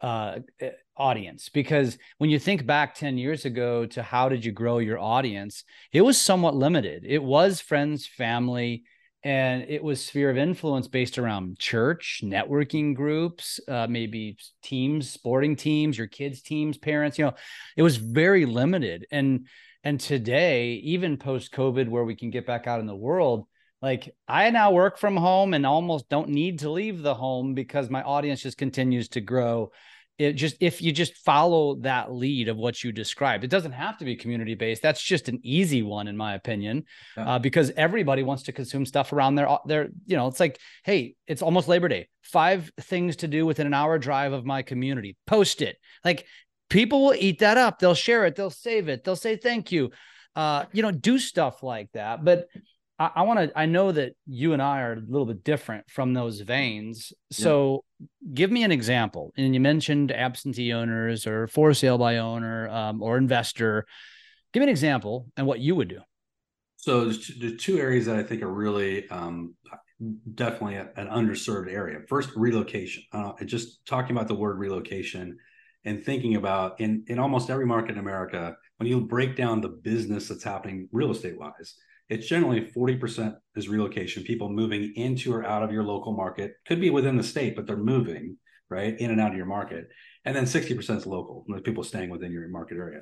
uh, eh, audience. Because when you think back 10 years ago to how did you grow your audience, it was somewhat limited. It was friends, family, and it was sphere of influence based around church networking groups uh, maybe teams sporting teams your kids teams parents you know it was very limited and and today even post covid where we can get back out in the world like i now work from home and almost don't need to leave the home because my audience just continues to grow it just if you just follow that lead of what you described it doesn't have to be community based that's just an easy one in my opinion yeah. uh, because everybody wants to consume stuff around their their you know it's like hey it's almost labor day. Five things to do within an hour drive of my community. Post it. Like people will eat that up. They'll share it. They'll save it. They'll say thank you. Uh you know do stuff like that. But I, I want to. I know that you and I are a little bit different from those veins. So, yeah. give me an example. And you mentioned absentee owners or for sale by owner um, or investor. Give me an example and what you would do. So, there's two, two areas that I think are really um, definitely a, an underserved area. First, relocation. Uh, just talking about the word relocation and thinking about in in almost every market in America, when you break down the business that's happening real estate wise it's generally 40% is relocation, people moving into or out of your local market. Could be within the state, but they're moving right in and out of your market. And then 60% is local, people staying within your market area.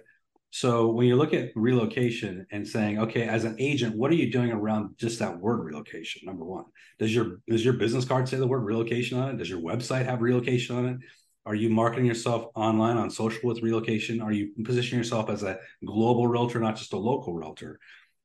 So when you look at relocation and saying, okay, as an agent, what are you doing around just that word relocation? Number one, does your does your business card say the word relocation on it? Does your website have relocation on it? Are you marketing yourself online on social with relocation? Are you positioning yourself as a global realtor, not just a local realtor?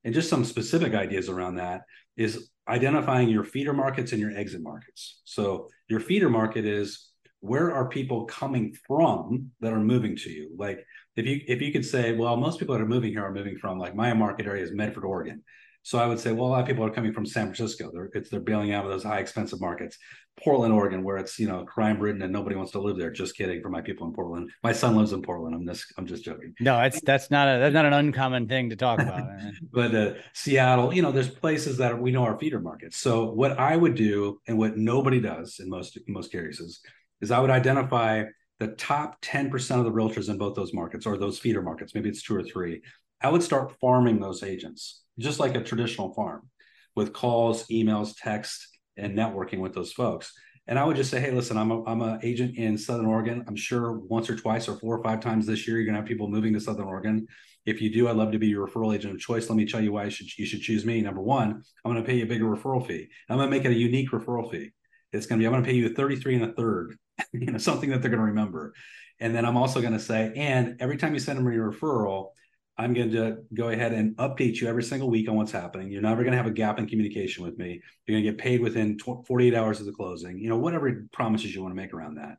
And just some specific ideas around that is identifying your feeder markets and your exit markets. So your feeder market is where are people coming from that are moving to you? Like if you if you could say, well, most people that are moving here are moving from like my market area is Medford, Oregon. So I would say, well, a lot of people are coming from San Francisco. They're it's they're bailing out of those high expensive markets. Portland, Oregon, where it's you know crime ridden and nobody wants to live there. Just kidding for my people in Portland. My son lives in Portland. I'm just I'm just joking. No, that's that's not a that's not an uncommon thing to talk about. but uh, Seattle, you know, there's places that we know are feeder markets. So what I would do and what nobody does in most in most cases is I would identify the top 10% of the realtors in both those markets or those feeder markets. Maybe it's two or three. I would start farming those agents just like a traditional farm with calls, emails, text, and networking with those folks. And I would just say, hey, listen, I'm a, I'm an agent in Southern Oregon. I'm sure once or twice or four or five times this year, you're going to have people moving to Southern Oregon. If you do, I'd love to be your referral agent of choice. Let me tell you why you should, you should choose me. Number one, I'm going to pay you a bigger referral fee. I'm going to make it a unique referral fee. It's going to be, I'm going to pay you a 33 and a third, you know, something that they're going to remember. And then I'm also going to say, and every time you send them your referral, I'm going to go ahead and update you every single week on what's happening. You're never going to have a gap in communication with me. You're going to get paid within 48 hours of the closing. You know, whatever promises you want to make around that.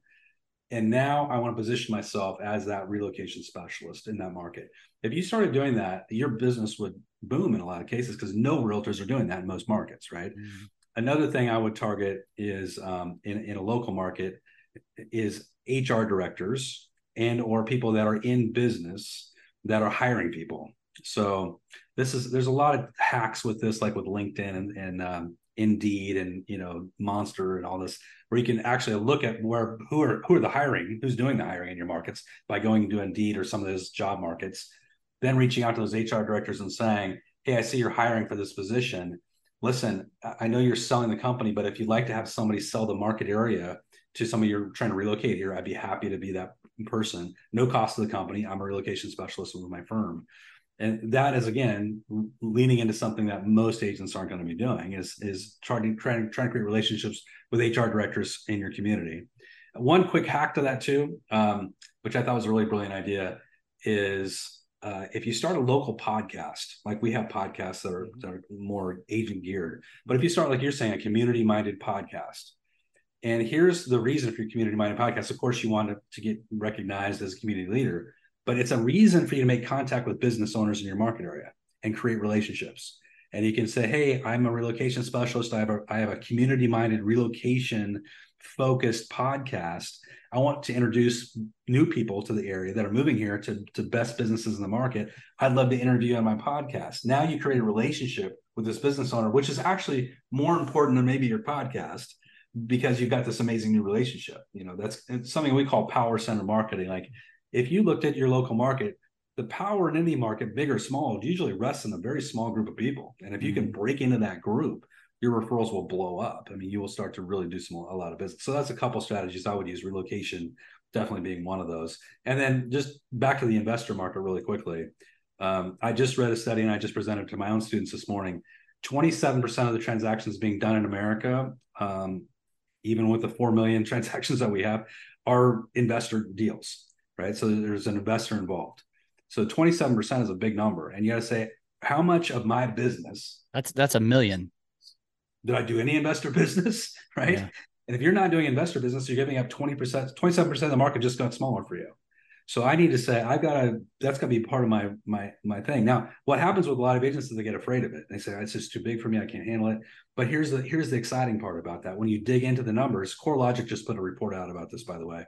And now I want to position myself as that relocation specialist in that market. If you started doing that, your business would boom in a lot of cases because no realtors are doing that in most markets, right? Mm-hmm. Another thing I would target is um, in, in a local market is HR directors and or people that are in business that are hiring people. So this is there's a lot of hacks with this, like with LinkedIn and, and um, Indeed and you know Monster and all this, where you can actually look at where who are who are the hiring, who's doing the hiring in your markets by going to Indeed or some of those job markets, then reaching out to those HR directors and saying, "Hey, I see you're hiring for this position. Listen, I know you're selling the company, but if you'd like to have somebody sell the market area to somebody you're trying to relocate here, I'd be happy to be that person, no cost to the company. I'm a relocation specialist with my firm. And that is again leaning into something that most agents aren't going to be doing is is trying to trying, trying to create relationships with HR directors in your community. One quick hack to that too, um, which I thought was a really brilliant idea, is uh, if you start a local podcast, like we have podcasts that are, that are more agent geared, but if you start, like you're saying, a community minded podcast, and here's the reason for your community minded podcast. Of course, you want to, get recognized as a community leader, but it's a reason for you to make contact with business owners in your market area and create relationships. And you can say, "Hey, I'm a relocation specialist. I have a I have a community minded relocation focused podcast. I want to introduce new people to the area that are moving here to, to best businesses in the market. I'd love to interview on my podcast. Now you create a relationship with this business owner, which is actually more important than maybe your podcast because you've got this amazing new relationship. You know, that's something we call power center marketing. Like if you looked at your local market, the power in any market, big or small, usually rests in a very small group of people. And if you can mm-hmm. break into that group, your referrals will blow up. I mean, you will start to really do some a lot of business. So that's a couple strategies I would use. Relocation definitely being one of those. And then just back to the investor market really quickly. Um, I just read a study and I just presented to my own students this morning. 27% of the transactions being done in America, um, even with the 4 million transactions that we have, are investor deals, right? So there's an investor involved. So 27% is a big number. And you got to say, how much of my business? That's that's a million. Did I do any investor business? Right. Yeah. And if you're not doing investor business, you're giving up 20%, 27% of the market just got smaller for you. So I need to say, I've got to, that's going to be part of my, my, my thing. Now, what happens with a lot of agents is they get afraid of it. They say, it's just too big for me. I can't handle it. But here's the, here's the exciting part about that. When you dig into the numbers, CoreLogic just put a report out about this, by the way,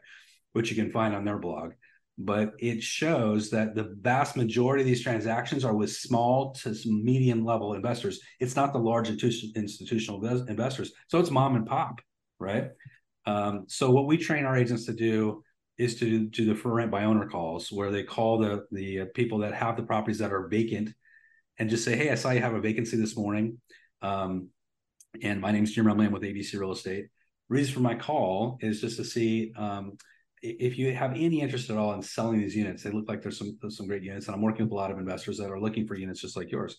which you can find on their blog. But it shows that the vast majority of these transactions are with small to medium level investors. It's not the large institutional investors. So it's mom and pop, right? Um, so what we train our agents to do is to do the for rent by owner calls where they call the the uh, people that have the properties that are vacant and just say hey i saw you have a vacancy this morning um, and my name is jim remley i'm with abc real estate. Reason for my call is just to see um, if you have any interest at all in selling these units they look like there's some there's some great units and i'm working with a lot of investors that are looking for units just like yours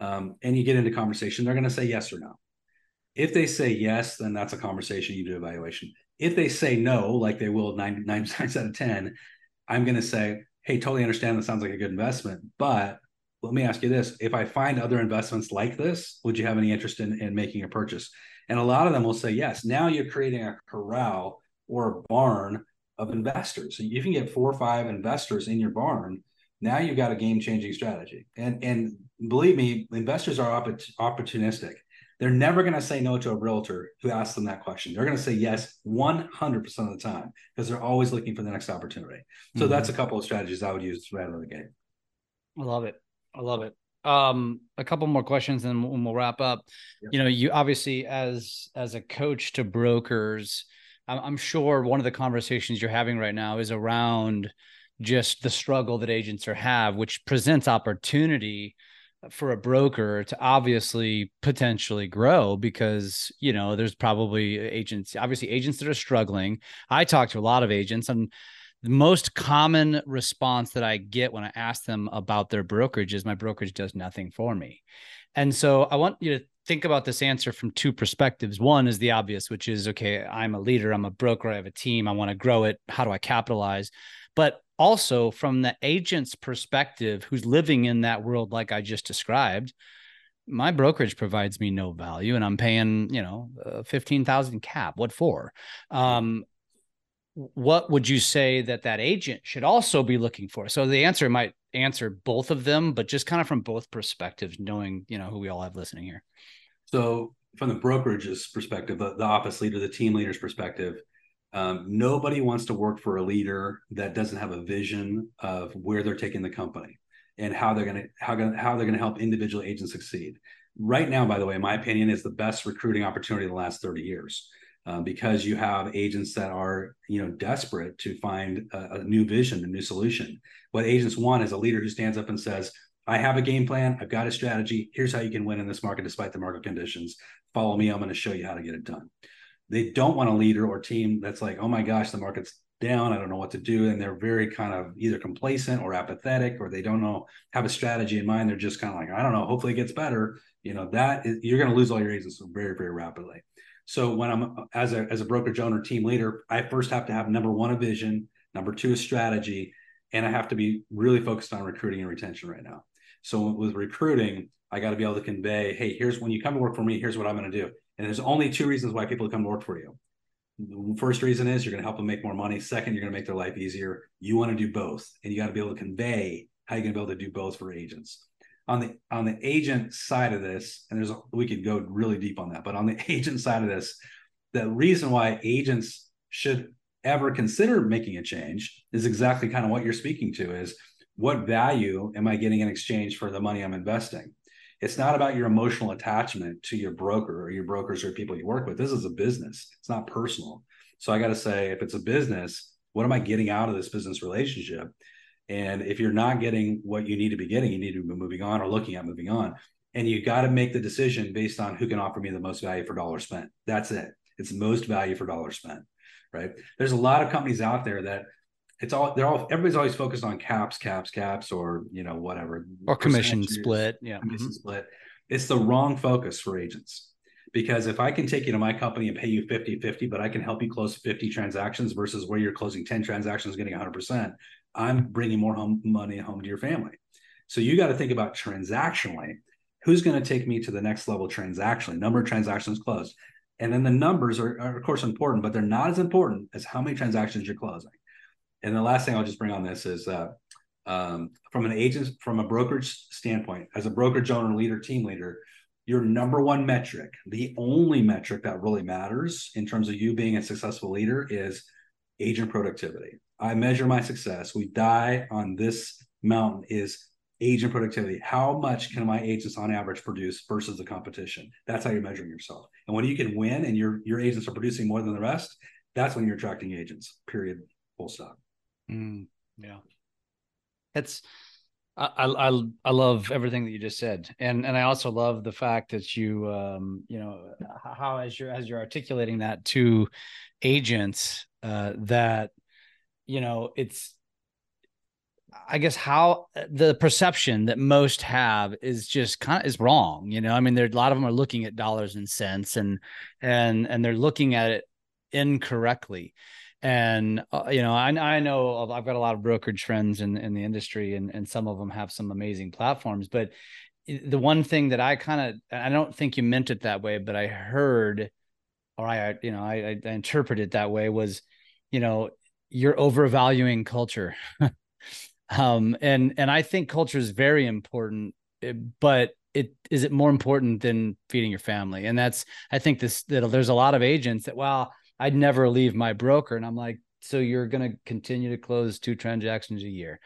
um, and you get into conversation they're going to say yes or no. If they say yes then that's a conversation you do evaluation if they say no, like they will nine, nine times out of 10, I'm going to say, hey, totally understand that sounds like a good investment. But let me ask you this if I find other investments like this, would you have any interest in, in making a purchase? And a lot of them will say yes. Now you're creating a corral or a barn of investors. So you can get four or five investors in your barn. Now you've got a game changing strategy. And, and believe me, investors are opportunistic. They're never going to say no to a realtor who asks them that question. They're going to say yes 100% of the time because they're always looking for the next opportunity. So mm-hmm. that's a couple of strategies I would use right out of the gate. I love it. I love it. Um, a couple more questions and we'll wrap up. You know, you obviously as as a coach to brokers, I'm, I'm sure one of the conversations you're having right now is around just the struggle that agents are have, which presents opportunity for a broker to obviously potentially grow because you know there's probably agents obviously agents that are struggling. I talk to a lot of agents and the most common response that i get when i ask them about their brokerage is my brokerage does nothing for me. And so i want you to think about this answer from two perspectives. One is the obvious which is okay i'm a leader i'm a broker i have a team i want to grow it how do i capitalize? But also from the agent's perspective who's living in that world like i just described my brokerage provides me no value and i'm paying you know uh, 15000 cap. What for? Um, what would you say that that agent should also be looking for? So the answer might answer both of them but just kind of from both perspectives knowing you know who we all have listening here. So from the brokerage's perspective the, the office leader the team leader's perspective um, nobody wants to work for a leader that doesn't have a vision of where they're taking the company and how they're going to how, how they're going to help individual agents succeed. Right now, by the way, my opinion, is the best recruiting opportunity in the last 30 years. Uh, because you have agents that are you know desperate to find a, a, new vision a new solution. What agents want is a leader who stands up and says i have a game plan. I've got a strategy. Here's how you can win in this market despite the market conditions. Follow me. I'm going to show you how to get it done they don't want a leader or team that's like, oh my gosh, the market's down. I don't know what to do. And they're very kind of either complacent or apathetic, or they don't know, have a strategy in mind. They're just kind of like, I don't know, hopefully it gets better. You know, that is, you're going to lose all your agents very, very rapidly. So when I'm as a as a brokerage owner, team leader, I first have to have number one a vision, number two a strategy, and I have to be really focused on recruiting and retention right now. So with recruiting, I got to be able to convey, hey, here's when you come to work for me, here's what I'm going to do. And there's only two reasons why people come to work for you. The first reason is you're going to help them make more money. Second, you're going to make their life easier. You want to do both, and you got to be able to convey how you're going to be able to do both for agents. On the on the agent side of this, and there's a, we could go really deep on that, but on the agent side of this, the reason why agents should ever consider making a change is exactly kind of what you're speaking to is what value am I getting in exchange for the money I'm investing? It's not about your emotional attachment to your broker or your brokers or people you work with. This is a business. It's not personal. So I got to say, if it's a business, what am I getting out of this business relationship? And if you're not getting what you need to be getting, you need to be moving on or looking at moving on. And you got to make the decision based on who can offer me the most value for dollar spent. That's it. It's most value for dollar spent, right? There's a lot of companies out there that it's all they're all everybody's always focused on caps, caps, caps, or you know whatever or commission split. Yeah, commission mm-hmm. split. It's the wrong focus for agents because if I can take you to my company and pay you 50 50, but I can help you close 50 transactions versus where you're closing 10 transactions, getting 100%, I'm bringing more home money home to your family. So you got to think about transactionally who's going to take me to the next level transactionally, number of transactions closed. And then the numbers are, are, of course, important, but they're not as important as how many transactions you're closing. And the last thing I'll just bring on this is uh, um, from an agent, from a brokerage standpoint, as a brokerage owner, leader, team leader, your number one metric, the only metric that really matters in terms of you being a successful leader is agent productivity. I measure my success. We die on this mountain is agent productivity. How much can my agents on average produce versus the competition? That's how you're measuring yourself. And when you can win and your your agents are producing more than the rest, that's when you're attracting agents. Period. Full stop. Mm, yeah. It's I, I I love everything that you just said, and and I also love the fact that you um you know how as you're as you're articulating that to agents uh that you know it's I guess how the perception that most have is just kind of is wrong. You know, I mean, there a lot of them are looking at dollars and cents, and and and they're looking at it incorrectly and uh, you know I, I know of, i've got a lot of brokerage friends in, in the industry and, and some of them have some amazing platforms but the one thing that i kind of i don't think you meant it that way but i heard or i you know i, I interpret it that way was you know you're overvaluing culture. Um and and i think culture is very important eh, but it is it more important than feeding your family? And that's i think this that there's a lot of agents that well I'd never leave my broker. And I'm like, so you're going to continue to close two transactions a year.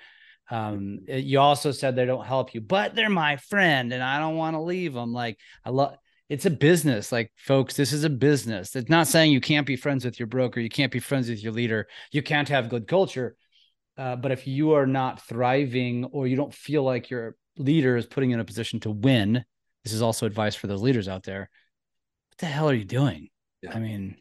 Um, mm-hmm. you also said they don't help you, but they're my friend and I don't want to leave them. Like I love, it's a business. Like folks, this is a business. It's not saying you can't be friends with your broker. You can't be friends with your leader. You can't have good culture. Uh, but if you are not thriving or you don't feel like your leader is putting you in a position to win, this is also advice for those leaders out there. What the hell are you doing? Yeah. I mean,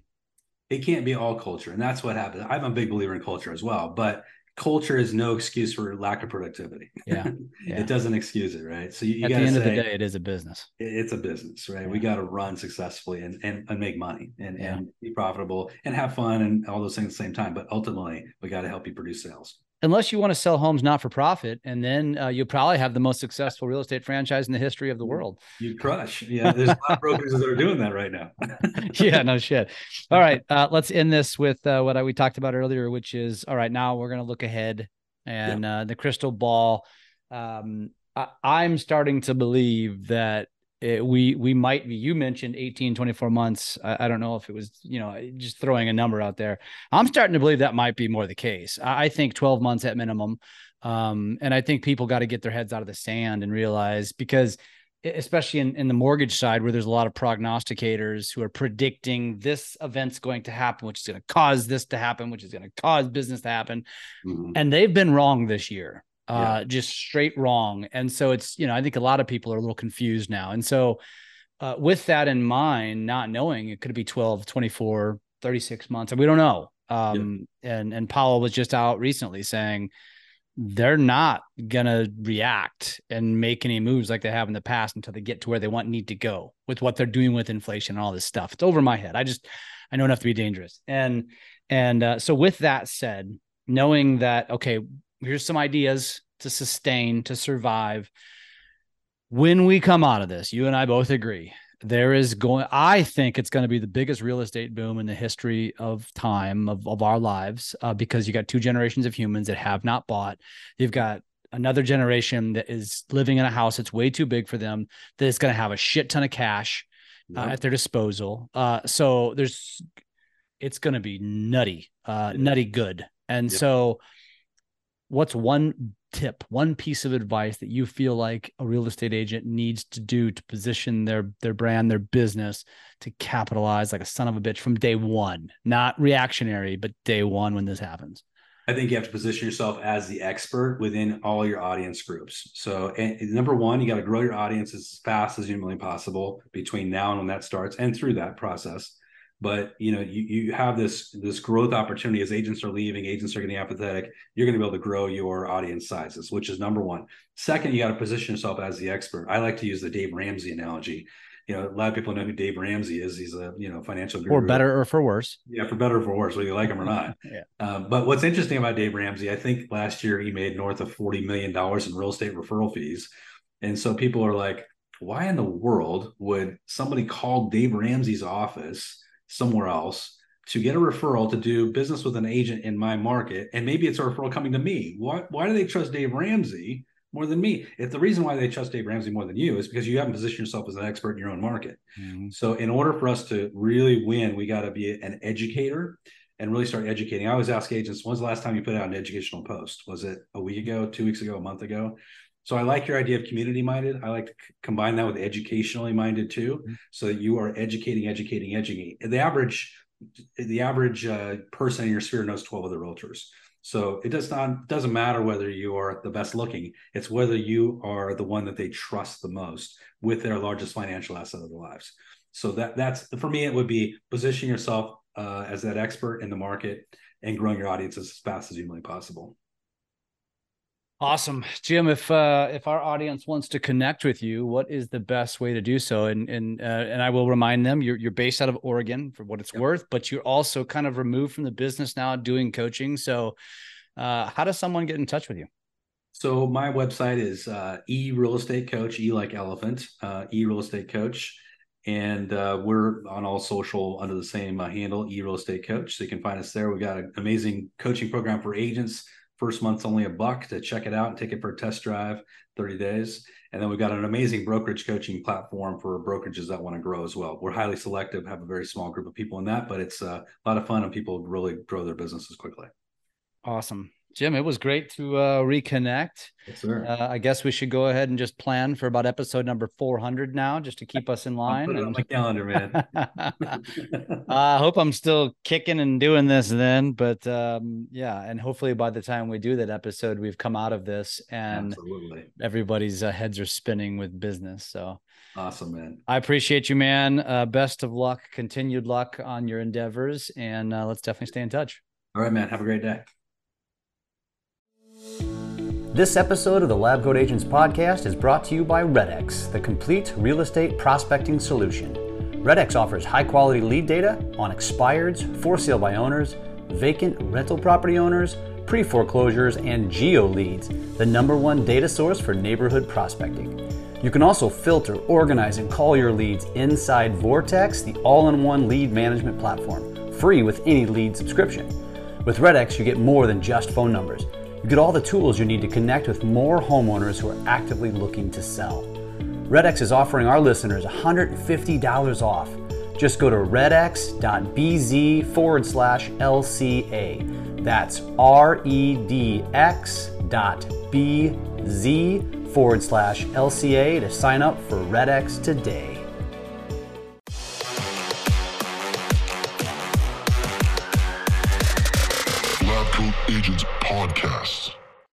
it can't be all culture. And that's what happens. I'm a big believer in culture as well, but culture is no excuse for lack of productivity. Yeah. yeah. it doesn't excuse it. Right. So you, you at the end say, of the day, it is a business. It's a business, right? Yeah. We got to run successfully and, and, and make money and, yeah. and be profitable and have fun and all those things at the same time. But ultimately we got to help you produce sales unless you want to sell homes not for profit, and then uh, you'll probably have the most successful real estate franchise in the history of the world. You crush. Yeah, there's a lot of brokers that are doing that right now. yeah, no shit. All right, uh, let's end this with uh, what I, we talked about earlier, which is all right. Now we're going to look ahead and yeah. Uh, the crystal ball. Um, I, I'm starting to believe that it, we we might be you mentioned 18 24 months. I, I, don't know if it was you know just throwing a number out there. I'm starting to believe that might be more the case. I, I think 12 months at minimum. Um, and i think people got to get their heads out of the sand and realize because especially in, in the mortgage side where there's a lot of prognosticators who are predicting this event's going to happen which is going to cause this to happen which is going to cause business to happen. Mm-hmm. and they've been wrong this year uh, yeah. just straight wrong. And so it's, you know, I think a lot of people are a little confused now. And so, uh, with that in mind, not knowing it could be 12, 24, 36 months, and we don't know. Um, yeah. and, and Powell was just out recently saying they're not gonna react and make any moves like they have in the past until they get to where they want need to go with what they're doing with inflation and all this stuff. It's over my head. I just, I know enough to be dangerous. And, and, uh, so with that said, knowing that, okay, here's some ideas to sustain, to survive. When we come out of this, you and I both agree there is going i think it's going to be the biggest real estate boom in the history of time of, of our lives uh, because you got two generations of humans that have not bought you've got another generation that is living in a house that's way too big for them that is going to have a shit ton of cash uh, at their disposal. Uh, so there's, it's going to be nutty, uh, nutty good. And Yep. so, what's one tip, one piece of advice that you feel like a real estate agent needs to do to position their their brand, their business to capitalize like a son of a bitch from day one, not reactionary, but day one when this happens? I think you have to position yourself as the expert within all your audience groups. So, and, number one, you got to grow your audience as fast as humanly possible between now and when that starts, and through that process. But you know, you you have this this growth opportunity as agents are leaving, agents are getting apathetic. You're going to be able to grow your audience sizes, which is number one. Second, you got to position yourself as the expert. I like to use the Dave Ramsey analogy. You know, a lot of people know who Dave Ramsey is. He's a you know financial guru. For better or for worse. Yeah, for better or for worse, whether you like him or not. Yeah. Um, but what's interesting about Dave Ramsey, I think last year he made north of $40 million in real estate referral fees. And so people are like, why in the world would somebody call Dave Ramsey's office somewhere else to get a referral to do business with an agent in my market? And maybe it's a referral coming to me. Why, why do they trust Dave Ramsey more than me? If the reason why they trust Dave Ramsey more than you is because you haven't positioned yourself as an expert in your own market. Mhm. So, in order for us to really win, we got to be an educator and really start educating. I always ask agents, when's the last time you put out an educational post? Was it a week ago, two weeks ago, a month ago? So, I like your idea of community minded. I like to c- combine that with educationally minded too, so that you are educating, educating, educating. The average, the average uh, person in your sphere knows 12 other realtors. So it does not doesn't matter whether you are the best looking. It's whether you are the one that they trust the most with their largest financial asset of their lives. So that that's for me. It would be position yourself uh, as that expert in the market and growing your audience as fast as humanly possible. Awesome, Jim. If uh, if our audience wants to connect with you, what is the best way to do so? And and uh, and I will remind them you're you're based out of Oregon for what it's Yep. worth, but you're also kind of removed from the business now, doing coaching. So, uh, how does someone get in touch with you? So my website is uh, e real estate coach, e like elephant, uh, e real estate coach, and uh, we're on all social under the same uh, handle, e real estate coach. So you can find us there. We've got an amazing coaching program for agents. First month's only a buck to check it out and take it for a test drive, 30 days. And then we've got an amazing brokerage coaching platform for brokerages that want to grow as well. We're highly selective, have a very small group of people in that, but it's uh, a lot of fun and people really grow their businesses quickly. Awesome, Jim. It was great to uh, reconnect. Yes, sir. Uh, I guess we should go ahead and just plan for about episode number 400 now, just to keep us in line. put it on and- my calendar, man. I hope I'm still kicking and doing this then, but um, yeah, and hopefully by the time we do that episode, we've come out of this and Absolutely. everybody's uh, heads are spinning with business. So Awesome, man. I appreciate you, man. Uh, best of luck, continued luck on your endeavors, and uh, let's definitely stay in touch. All right, man. Have a great day. This episode of the Lab Coat Agents podcast is brought to you by RedX, the complete real estate prospecting solution. RedX offers high quality lead data on expireds, for sale by owners, vacant rental property owners, pre foreclosures, and geo leads, the number one data source for neighborhood prospecting. You can also filter, organize, and call your leads inside Vortex, the all in one lead management platform, free with any lead subscription. With RedX, you get more than just phone numbers. You get all the tools you need to connect with more homeowners who are actively looking to sell. RedX is offering our listeners $150 off. Just go to redx.bz forward slash LCA. That's R E D X dot BZ forward slash LCA to sign up for RedX today. Agents Podcast.